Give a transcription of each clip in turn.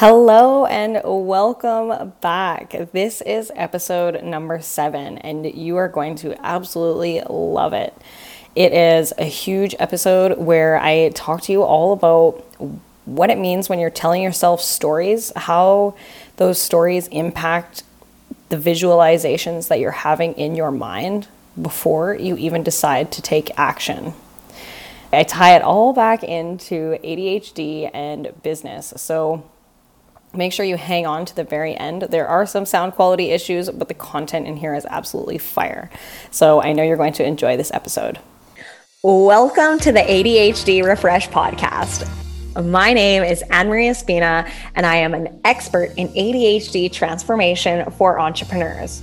Hello and welcome back. This is episode number seven, and you are going to absolutely love it. It is a huge episode where I talk to you all about what it means when you're telling yourself stories, how those stories impact the visualizations that you're having in your mind before you even decide to take action. I tie it all back into ADHD and business. So, Make sure you hang on to the very end. There are some sound quality issues, but the content in here is absolutely fire. So I know you're going to enjoy this episode. Welcome to the ADHD Refresh podcast. My name is Anne Marie Espina, and I am an expert in ADHD transformation for entrepreneurs.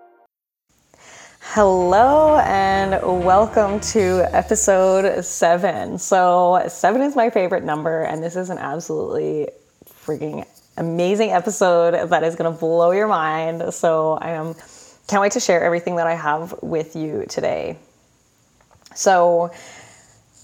Hello and welcome to episode seven. So, seven is my favorite number, and this is an absolutely freaking amazing episode that is going to blow your mind. So, I am can't wait to share everything that I have with you today. So,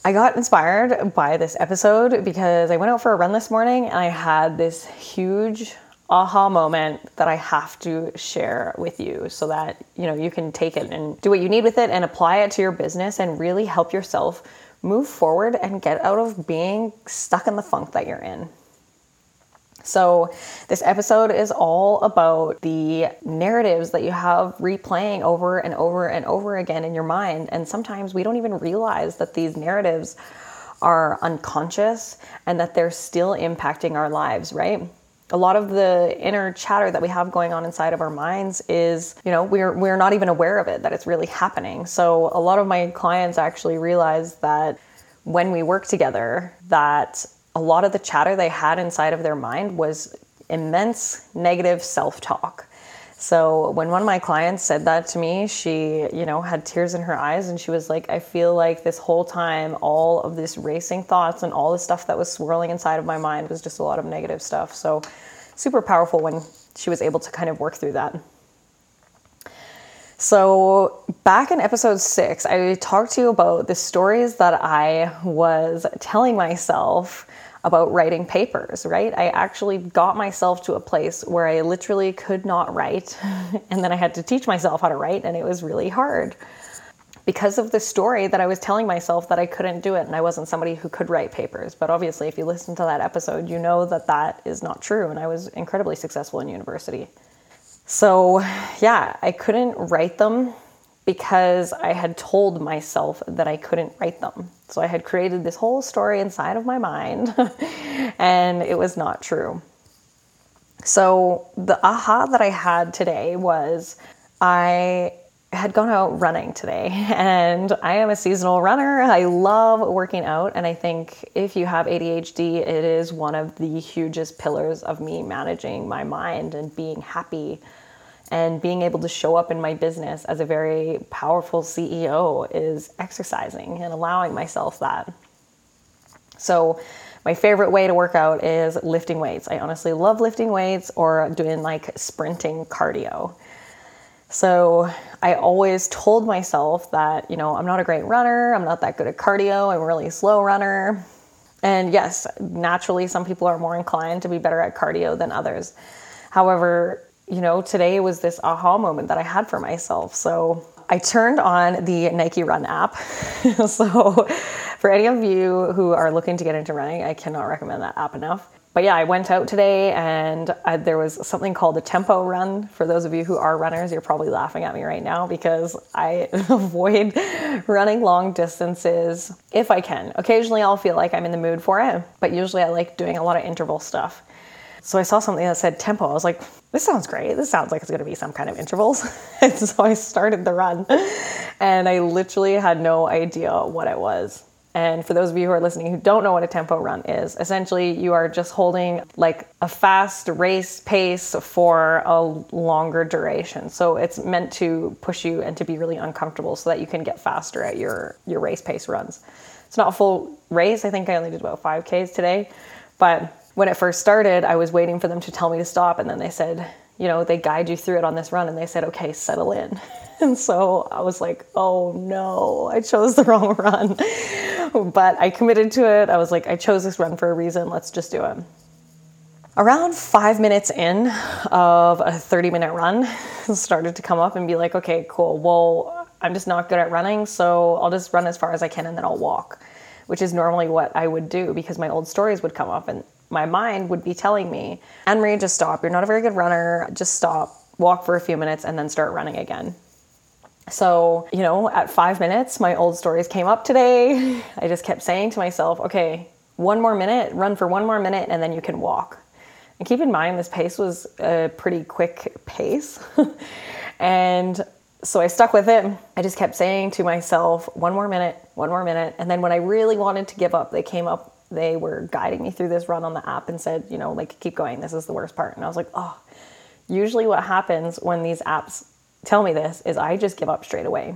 I got inspired by this episode because I went out for a run this morning and I had this huge aha moment that I have to share with you so that you know you can take it and do what you need with it and apply it to your business and really help yourself move forward and get out of being stuck in the funk that you're in. So, this episode is all about the narratives that you have replaying over and over and over again in your mind. And sometimes we don't even realize that these narratives are unconscious and that they're still impacting our lives, right? A lot of the inner chatter that we have going on inside of our minds is you know we're we're not even aware of it that it's really happening. So a lot of my clients actually realize that when we work together that a lot of the chatter they had inside of their mind was immense negative self-talk so when one of my clients said that to me, she, you know, had tears in her eyes and she was like, I feel like this whole time all of this racing thoughts and all the stuff that was swirling inside of my mind was just a lot of negative stuff. So super powerful when she was able to kind of work through that. So, back in episode six, I talked to you about the stories that I was telling myself about writing papers, right? I actually got myself to a place where I literally could not write. and then I had to teach myself how to write, and it was really hard because of the story that I was telling myself that I couldn't do it and I wasn't somebody who could write papers. But obviously, if you listen to that episode, you know that that is not true. And I was incredibly successful in university. So, yeah, I couldn't write them because I had told myself that I couldn't write them. So I had created this whole story inside of my mind, and it was not true. So the aha that I had today was I had gone out running today, and I am a seasonal runner. I love working out, and I think if you have ADHD, it is one of the hugest pillars of me managing my mind and being happy and being able to show up in my business as a very powerful CEO is exercising and allowing myself that. So, my favorite way to work out is lifting weights. I honestly love lifting weights or doing like sprinting cardio. So, I always told myself that, you know, I'm not a great runner, I'm not that good at cardio, I'm a really slow runner. And yes, naturally, some people are more inclined to be better at cardio than others. However, you know, today was this aha moment that I had for myself. So I turned on the Nike Run app. so, for any of you who are looking to get into running, I cannot recommend that app enough. But yeah, I went out today and I, there was something called a tempo run. For those of you who are runners, you're probably laughing at me right now because I avoid running long distances if I can. Occasionally I'll feel like I'm in the mood for it, but usually I like doing a lot of interval stuff. So I saw something that said tempo. I was like, this sounds great. This sounds like it's going to be some kind of intervals. and so I started the run and I literally had no idea what it was. And for those of you who are listening who don't know what a tempo run is, essentially you are just holding like a fast race pace for a longer duration. So it's meant to push you and to be really uncomfortable so that you can get faster at your, your race pace runs. It's not a full race. I think I only did about 5Ks today. But when it first started, I was waiting for them to tell me to stop. And then they said, you know, they guide you through it on this run and they said, okay, settle in. And so I was like, oh no, I chose the wrong run. but I committed to it. I was like, I chose this run for a reason. Let's just do it. Around five minutes in of a 30 minute run, started to come up and be like, okay, cool. Well, I'm just not good at running, so I'll just run as far as I can and then I'll walk, which is normally what I would do because my old stories would come up and my mind would be telling me, Anne Marie, just stop. You're not a very good runner. Just stop, walk for a few minutes, and then start running again. So, you know, at five minutes, my old stories came up today. I just kept saying to myself, okay, one more minute, run for one more minute, and then you can walk. And keep in mind, this pace was a pretty quick pace. and so I stuck with it. I just kept saying to myself, one more minute, one more minute. And then when I really wanted to give up, they came up, they were guiding me through this run on the app and said, you know, like, keep going. This is the worst part. And I was like, oh, usually what happens when these apps tell me this is I just give up straight away.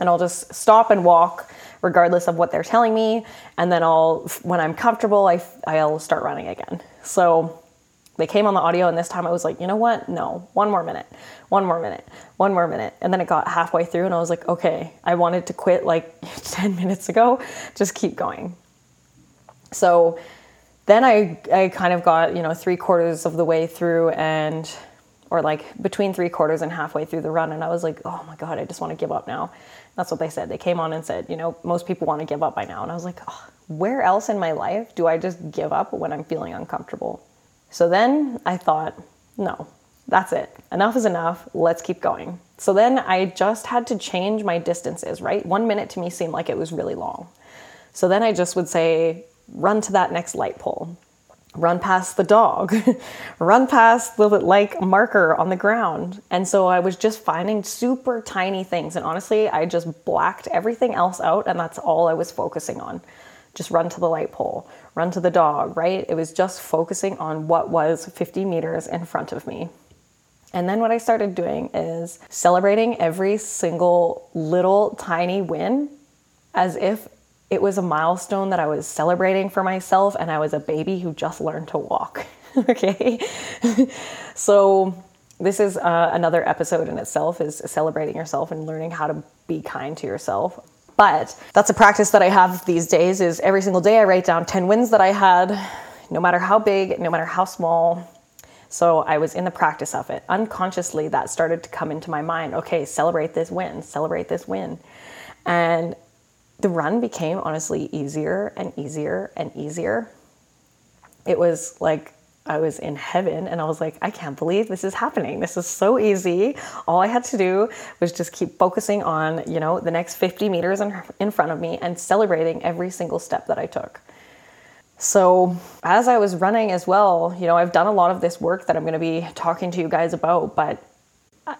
And I'll just stop and walk regardless of what they're telling me. And then I'll, when I'm comfortable, I, I'll start running again. So they came on the audio, and this time I was like, you know what? No, one more minute, one more minute, one more minute. And then it got halfway through, and I was like, okay, I wanted to quit like 10 minutes ago. Just keep going. So then I, I kind of got, you know, three quarters of the way through and or like between three quarters and halfway through the run. And I was like, oh my God, I just want to give up now. That's what they said. They came on and said, you know, most people want to give up by now. And I was like, oh, where else in my life do I just give up when I'm feeling uncomfortable? So then I thought, no, that's it. Enough is enough. Let's keep going. So then I just had to change my distances, right? One minute to me seemed like it was really long. So then I just would say, run to that next light pole run past the dog, run past the like marker on the ground. And so I was just finding super tiny things. And honestly, I just blacked everything else out, and that's all I was focusing on. Just run to the light pole, run to the dog, right? It was just focusing on what was 50 meters in front of me. And then what I started doing is celebrating every single little tiny win as if it was a milestone that I was celebrating for myself, and I was a baby who just learned to walk. okay, so this is uh, another episode in itself is celebrating yourself and learning how to be kind to yourself. But that's a practice that i have these days is every single day i write down 10 wins that i had no matter how big no matter how small. So i was in the practice of it. Unconsciously that started to come into my mind. Okay celebrate this win celebrate this win. And the run became honestly easier and easier and easier. It was like I was in heaven and I was like, I can't believe this is happening. This is so easy. All I had to do was just keep focusing on, you know, the next 50 meters in, in front of me and celebrating every single step that I took. So, as I was running as well, you know, I've done a lot of this work that I'm going to be talking to you guys about, but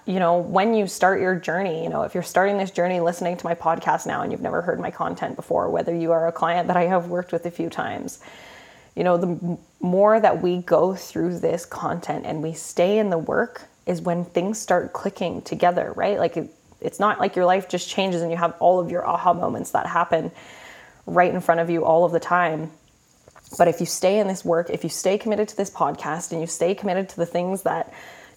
you know, when you start your journey, you know, if you're starting this journey listening to my podcast now and you've never heard my content before, whether you are a client that I have worked with a few times, you know, the more that we go through this content and we stay in the work is when things start clicking together, right? Like it, it's not like your life just changes and you have all of your aha moments that happen right in front of you all of the time. But if you stay in this work, if you stay committed to this podcast and you stay committed to the things that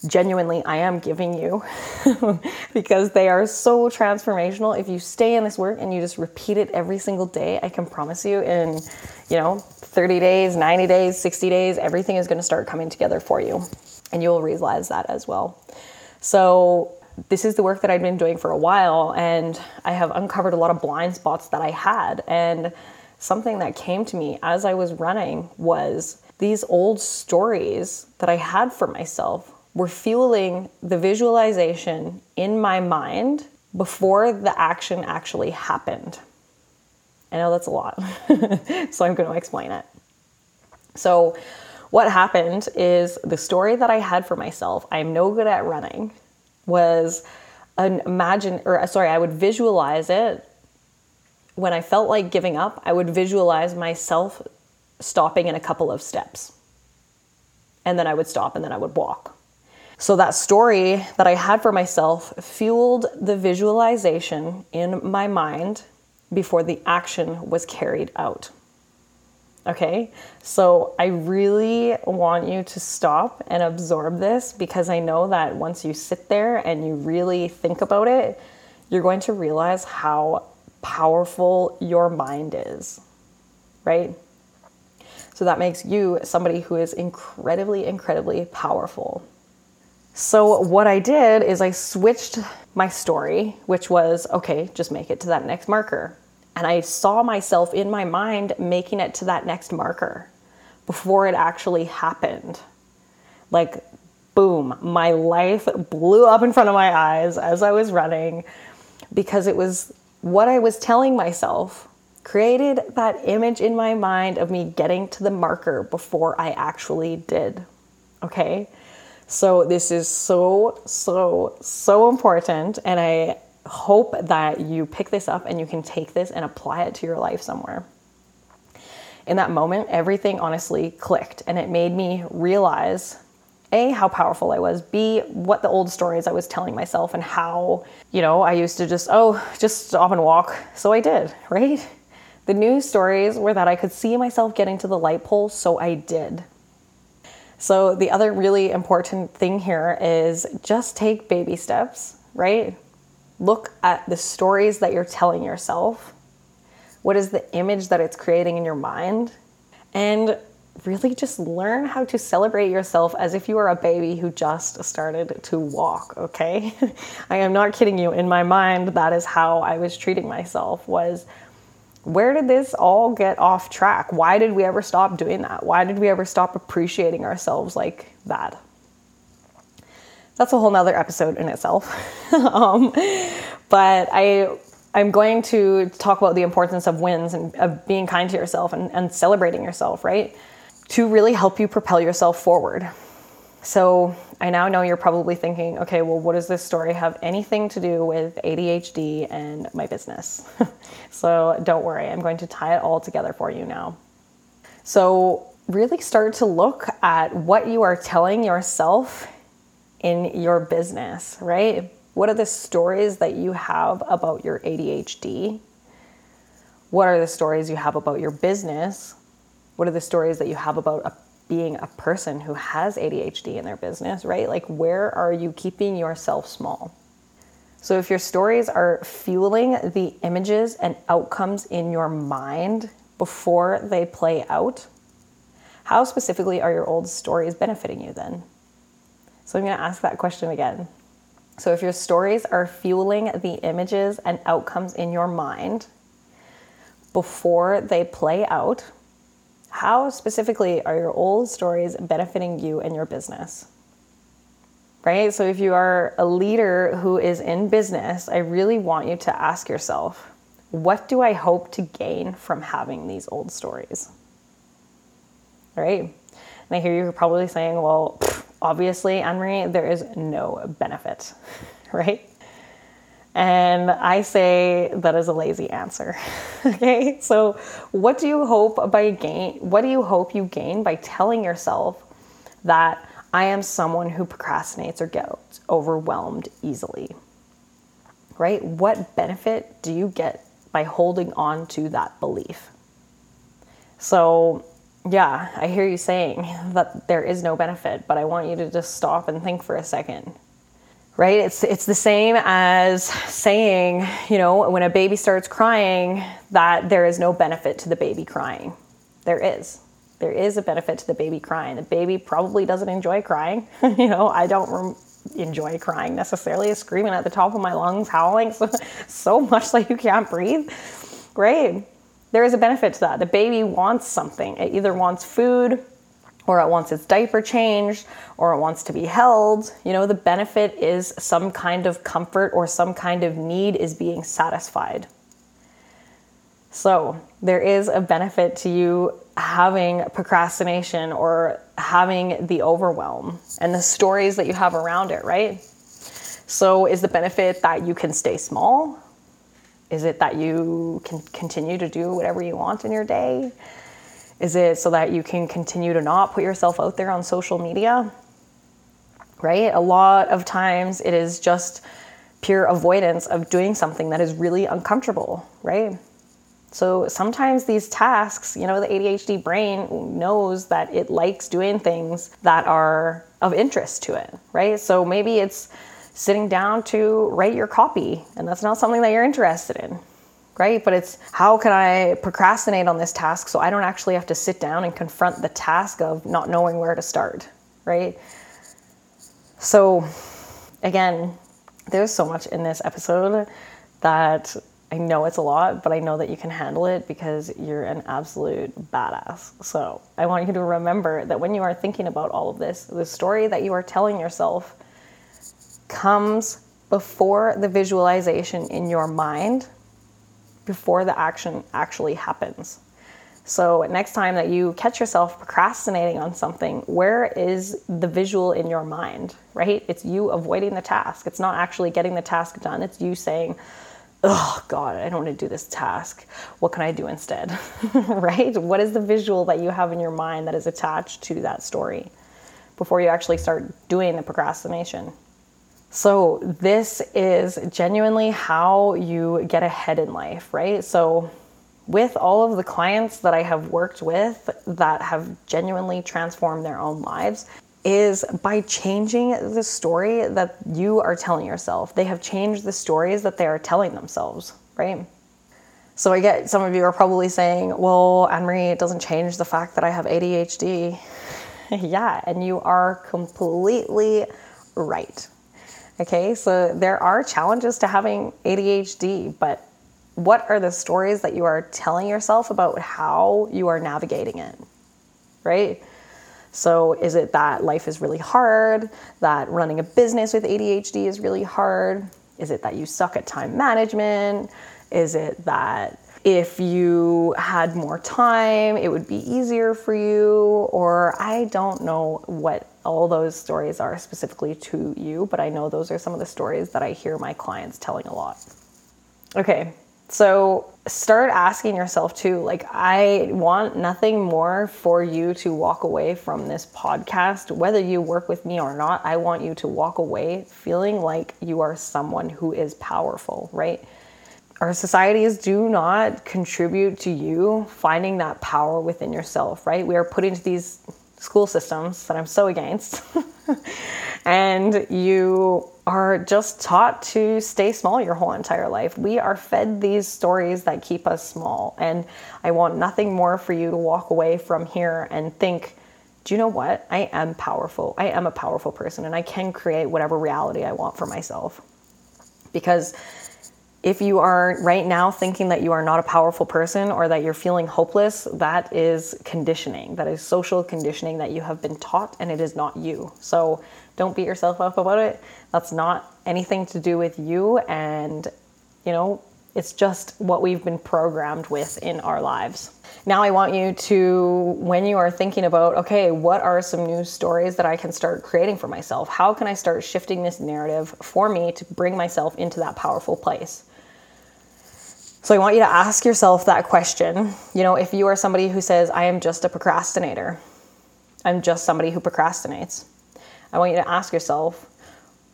genuinely I am giving you because they are so transformational. If you stay in this work and you just repeat it every single day, I can promise you in, you know, 30 days, 90 days, 60 days, everything is going to start coming together for you. And you'll realize that as well. So, this is the work that I've been doing for a while, and I have uncovered a lot of blind spots that I had. And something that came to me as I was running was these old stories that I had for myself were fueling the visualization in my mind before the action actually happened. I know that's a lot, so I'm going to explain it. So, what happened is the story that I had for myself, I'm no good at running, was an imagine, or uh, sorry, I would visualize it when I felt like giving up. I would visualize myself stopping in a couple of steps. And then I would stop and then I would walk. So that story that I had for myself fueled the visualization in my mind before the action was carried out. Okay, so I really want you to stop and absorb this because I know that once you sit there and you really think about it, you're going to realize how powerful your mind is, right? So that makes you somebody who is incredibly, incredibly powerful. So, what I did is I switched my story, which was okay, just make it to that next marker. And I saw myself in my mind making it to that next marker before it actually happened. Like, boom, my life blew up in front of my eyes as I was running because it was what I was telling myself created that image in my mind of me getting to the marker before I actually did. Okay? So, this is so, so, so important. And I hope that you pick this up and you can take this and apply it to your life somewhere. In that moment, everything honestly clicked and it made me realize a, how powerful I was, B, what the old stories I was telling myself and how, you know, I used to just, oh, just stop and walk. So I did, right? The new stories were that I could see myself getting to the light pole, so I did. So, the other really important thing here is just take baby steps, right? Look at the stories that you're telling yourself. What is the image that it's creating in your mind? And really just learn how to celebrate yourself as if you are a baby who just started to walk, okay? I am not kidding you. In my mind, that is how I was treating myself was where did this all get off track? Why did we ever stop doing that? Why did we ever stop appreciating ourselves like that? That's a whole nother episode in itself. um, but I I'm going to talk about the importance of wins and of being kind to yourself and, and celebrating yourself, right? To really help you propel yourself forward. So I now know you're probably thinking, okay, well, what does this story have anything to do with ADHD and my business? so don't worry, I'm going to tie it all together for you now. So, really start to look at what you are telling yourself in your business, right? What are the stories that you have about your ADHD? What are the stories you have about your business? What are the stories that you have about a being a person who has ADHD in their business, right? Like, where are you keeping yourself small? So, if your stories are fueling the images and outcomes in your mind before they play out, how specifically are your old stories benefiting you then? So, I'm going to ask that question again. So, if your stories are fueling the images and outcomes in your mind before they play out, how specifically are your old stories benefiting you and your business? Right? So, if you are a leader who is in business, I really want you to ask yourself what do I hope to gain from having these old stories? Right? And I hear you're probably saying, well, obviously, Anne Marie, there is no benefit, right? And I say that is a lazy answer. okay? So, what do you hope by gain what do you hope you gain by telling yourself that I am someone who procrastinates or gets overwhelmed easily? Right? What benefit do you get by holding on to that belief? So, yeah, I hear you saying that there is no benefit, but I want you to just stop and think for a second. Right? It's it's the same as saying, you know, when a baby starts crying that there is no benefit to the baby crying. There is. There is a benefit to the baby crying. The baby probably doesn't enjoy crying. you know, I don't rem- enjoy crying necessarily, screaming at the top of my lungs, howling so, so much that you can't breathe. Great there is a benefit to that. The baby wants something. It either wants food or it wants its diaper changed or it wants to be held. You know, the benefit is some kind of comfort or some kind of need is being satisfied. So, there is a benefit to you having procrastination or having the overwhelm and the stories that you have around it, right? So, is the benefit that you can stay small? Is it that you can continue to do whatever you want in your day? Is it so that you can continue to not put yourself out there on social media? Right? A lot of times it is just pure avoidance of doing something that is really uncomfortable, right? So sometimes these tasks, you know, the ADHD brain knows that it likes doing things that are of interest to it, right? So maybe it's sitting down to write your copy, and that's not something that you're interested in, right? But it's how can I procrastinate on this task so I don't actually have to sit down and confront the task of not knowing where to start, right? So, again, there's so much in this episode that I know it's a lot, but I know that you can handle it because you're an absolute badass. So I want you to remember that when you are thinking about all of this, the story that you are telling yourself comes before the visualization in your mind, before the action actually happens. So, next time that you catch yourself procrastinating on something, where is the visual in your mind, right? It's you avoiding the task. It's not actually getting the task done. It's you saying, oh God, I don't want to do this task. What can I do instead? right? What is the visual that you have in your mind that is attached to that story before you actually start doing the procrastination? So, this is genuinely how you get ahead in life, right? So, with all of the clients that I have worked with that have genuinely transformed their own lives, is by changing the story that you are telling yourself. They have changed the stories that they are telling themselves, right? So I get some of you are probably saying, well, Anne Marie, it doesn't change the fact that I have ADHD. yeah, and you are completely right. Okay, so there are challenges to having ADHD, but what are the stories that you are telling yourself about how you are navigating it? Right? So, is it that life is really hard, that running a business with ADHD is really hard? Is it that you suck at time management? Is it that if you had more time, it would be easier for you, or I don't know what all those stories are specifically to you, but I know those are some of the stories that I hear my clients telling a lot. Okay, so start asking yourself too like, I want nothing more for you to walk away from this podcast, whether you work with me or not. I want you to walk away feeling like you are someone who is powerful, right? our societies do not contribute to you finding that power within yourself, right? We are put into these school systems that I'm so against. and you are just taught to stay small your whole entire life. We are fed these stories that keep us small. And I want nothing more for you to walk away from here and think, do you know what? I am powerful. I am a powerful person and I can create whatever reality I want for myself. Because if you are right now thinking that you are not a powerful person or that you're feeling hopeless, that is conditioning. That is social conditioning that you have been taught and it is not you. So don't beat yourself up about it. That's not anything to do with you. And, you know, it's just what we've been programmed with in our lives. Now, I want you to, when you are thinking about, okay, what are some new stories that I can start creating for myself? How can I start shifting this narrative for me to bring myself into that powerful place? So I want you to ask yourself that question. You know, if you are somebody who says, I am just a procrastinator, I'm just somebody who procrastinates, I want you to ask yourself,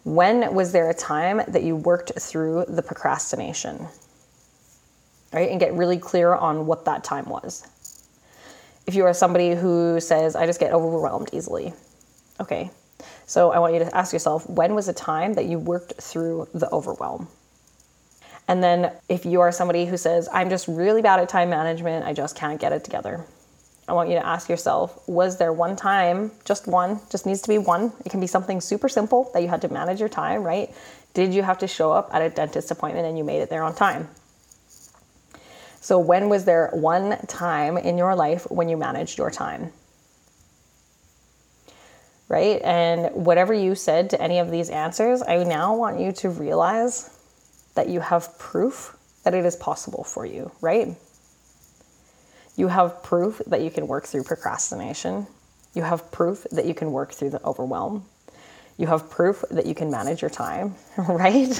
when was there a time that you worked through the procrastination? Right? And get really clear on what that time was. if you are somebody who says, I just get overwhelmed easily, okay. So I want you to ask yourself, when was a time that you worked through the overwhelm? And then if you are somebody who says, I'm just really bad at time management, I just can't get it together. I want you to ask yourself, was there one time, just one, just needs to be one? It can be something super simple that you had to manage your time, right? Did you have to show up at a dentist appointment and you made it there on time? So, when was there one time in your life when you managed your time? Right? And whatever you said to any of these answers, I now want you to realize that you have proof that it is possible for you, right? You have proof that you can work through procrastination. You have proof that you can work through the overwhelm you have proof that you can manage your time, right?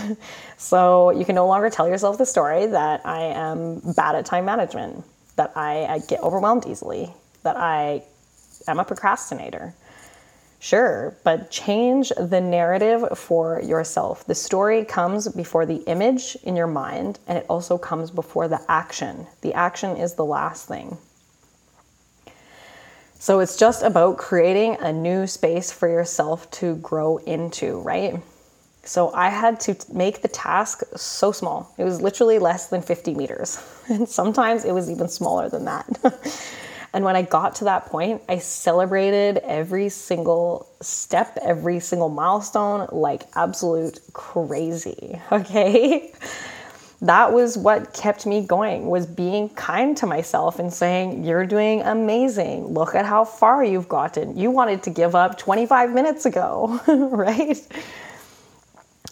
So you can no longer tell yourself the story that I am bad at time management, that I, I get overwhelmed easily, that I am a procrastinator. Sure, but change the narrative for yourself. The story comes before the image in your mind, and it also comes before the action. The action is the last thing. So it's just about creating a new space for yourself to grow into, right? So I had to make the task so small. It was literally less than 50 meters. And sometimes it was even smaller than that. and when I got to that point, I celebrated every single step, every single milestone like absolute crazy. Okay? That was what kept me going was being kind to myself and saying you're doing amazing. Look at how far you've gotten. You wanted to give up 25 minutes ago right?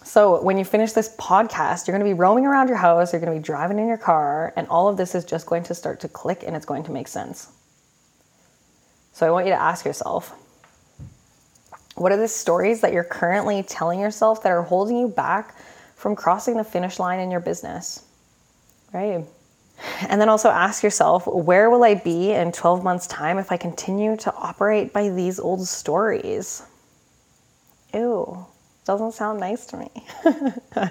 So when you finish this podcast you're going to be roaming around your house you're going to be driving in your car and all of this is just going to start to click and it's going to make sense so i want you to ask yourself what are the stories that you're currently telling yourself that are holding you back from crossing the finish line in your business, right? And then also ask yourself, where will I be in 12 months' time if I continue to operate by these old stories? Ew, doesn't sound nice to me.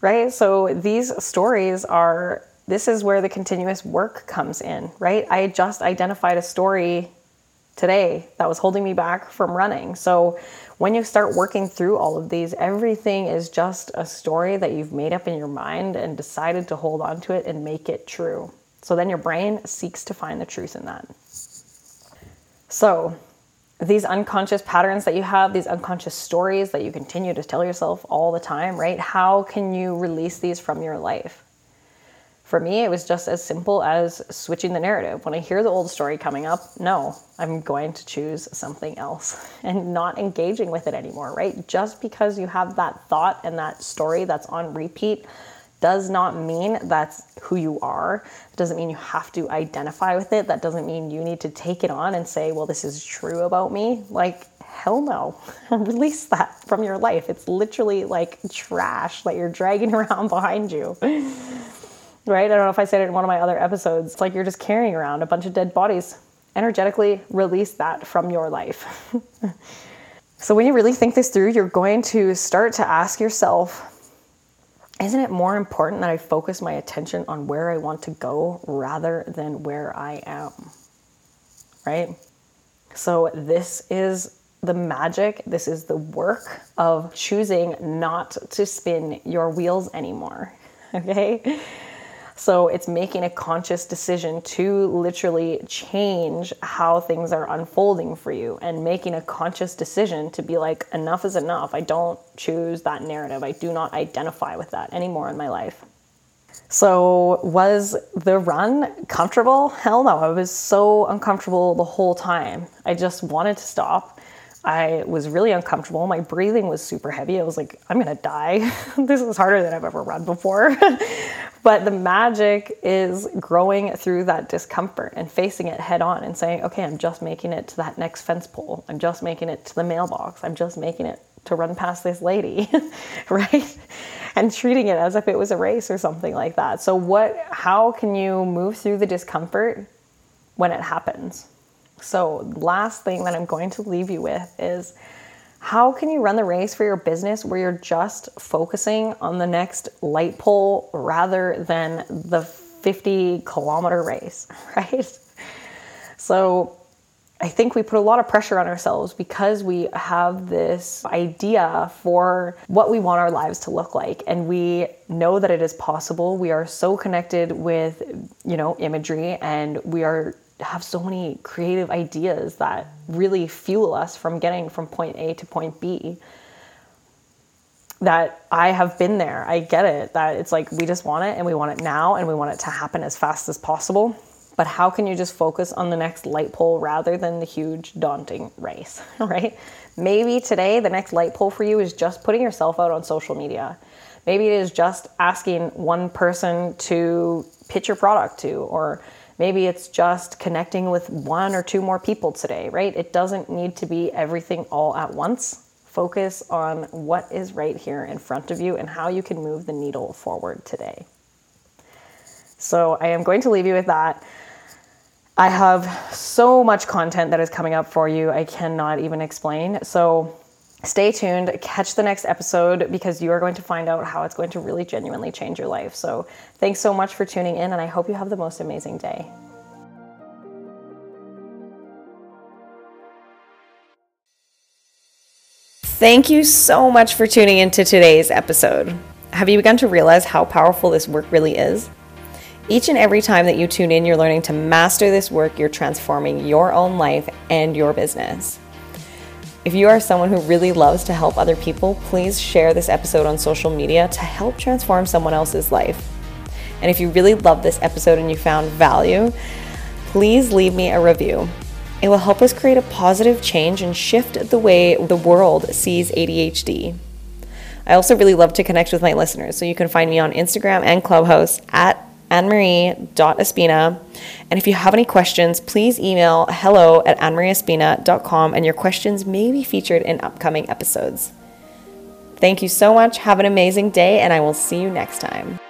right? So these stories are, this is where the continuous work comes in, right? I just identified a story today that was holding me back from running. So when you start working through all of these, everything is just a story that you've made up in your mind and decided to hold on to it and make it true. So then your brain seeks to find the truth in that. So, these unconscious patterns that you have, these unconscious stories that you continue to tell yourself all the time, right? How can you release these from your life? For me, it was just as simple as switching the narrative. When I hear the old story coming up, no, I'm going to choose something else and not engaging with it anymore, right? Just because you have that thought and that story that's on repeat does not mean that's who you are. It doesn't mean you have to identify with it. That doesn't mean you need to take it on and say, well, this is true about me. Like, hell no. Release that from your life. It's literally like trash that you're dragging around behind you right? I don't know if I said it in one of my other episodes. It's like you're just carrying around a bunch of dead bodies. Energetically release that from your life. so, when you really think this through, you're going to start to ask yourself isn't it more important that I focus my attention on where I want to go rather than where I am? Right? So, this is the magic, this is the work of choosing not to spin your wheels anymore. Okay? So it's making a conscious decision to literally change how things are unfolding for you and making a conscious decision to be like, enough is enough. I don't choose that narrative. I do not identify with that anymore in my life. So, was the run comfortable? Hell no. I was so uncomfortable the whole time. I just wanted to stop. I was really uncomfortable. My breathing was super heavy. I was like, I'm gonna die. this is harder than I've ever run before. but the magic is growing through that discomfort and facing it head on and saying, okay, I'm just making it to that next fence pole. I'm just making it to the mailbox. I'm just making it to run past this lady, right? And treating it as if it was a race or something like that. So, what, how can you move through the discomfort when it happens? So, last thing that I'm going to leave you with is how can you run the race for your business where you're just focusing on the next light pole rather than the 50 kilometer race, right? So I think we put a lot of pressure on ourselves because we have this idea for what we want our lives to look like and we know that it is possible. We are so connected with, you know, imagery and we are have so many creative ideas that really fuel us from getting from point A to point B. That I have been there. I get it. That it's like we just want it and we want it now and we want it to happen as fast as possible. But how can you just focus on the next light pole rather than the huge, daunting race, right? Maybe today the next light pole for you is just putting yourself out on social media. Maybe it is just asking one person to pitch your product to, or maybe it's just connecting with one or two more people today, right? It doesn't need to be everything all at once. Focus on what is right here in front of you and how you can move the needle forward today. So I am going to leave you with that. I have so much content that is coming up for you, I cannot even explain. So stay tuned, catch the next episode because you are going to find out how it's going to really genuinely change your life. So thanks so much for tuning in, and I hope you have the most amazing day. Thank you so much for tuning into today's episode. Have you begun to realize how powerful this work really is? Each and every time that you tune in, you're learning to master this work, you're transforming your own life and your business. If you are someone who really loves to help other people, please share this episode on social media to help transform someone else's life. And if you really love this episode and you found value, please leave me a review. It will help us create a positive change and shift the way the world sees ADHD. I also really love to connect with my listeners, so you can find me on Instagram and Clubhouse at annemarie.espina. And if you have any questions, please email hello at annemarieespina.com and your questions may be featured in upcoming episodes. Thank you so much. Have an amazing day, and I will see you next time.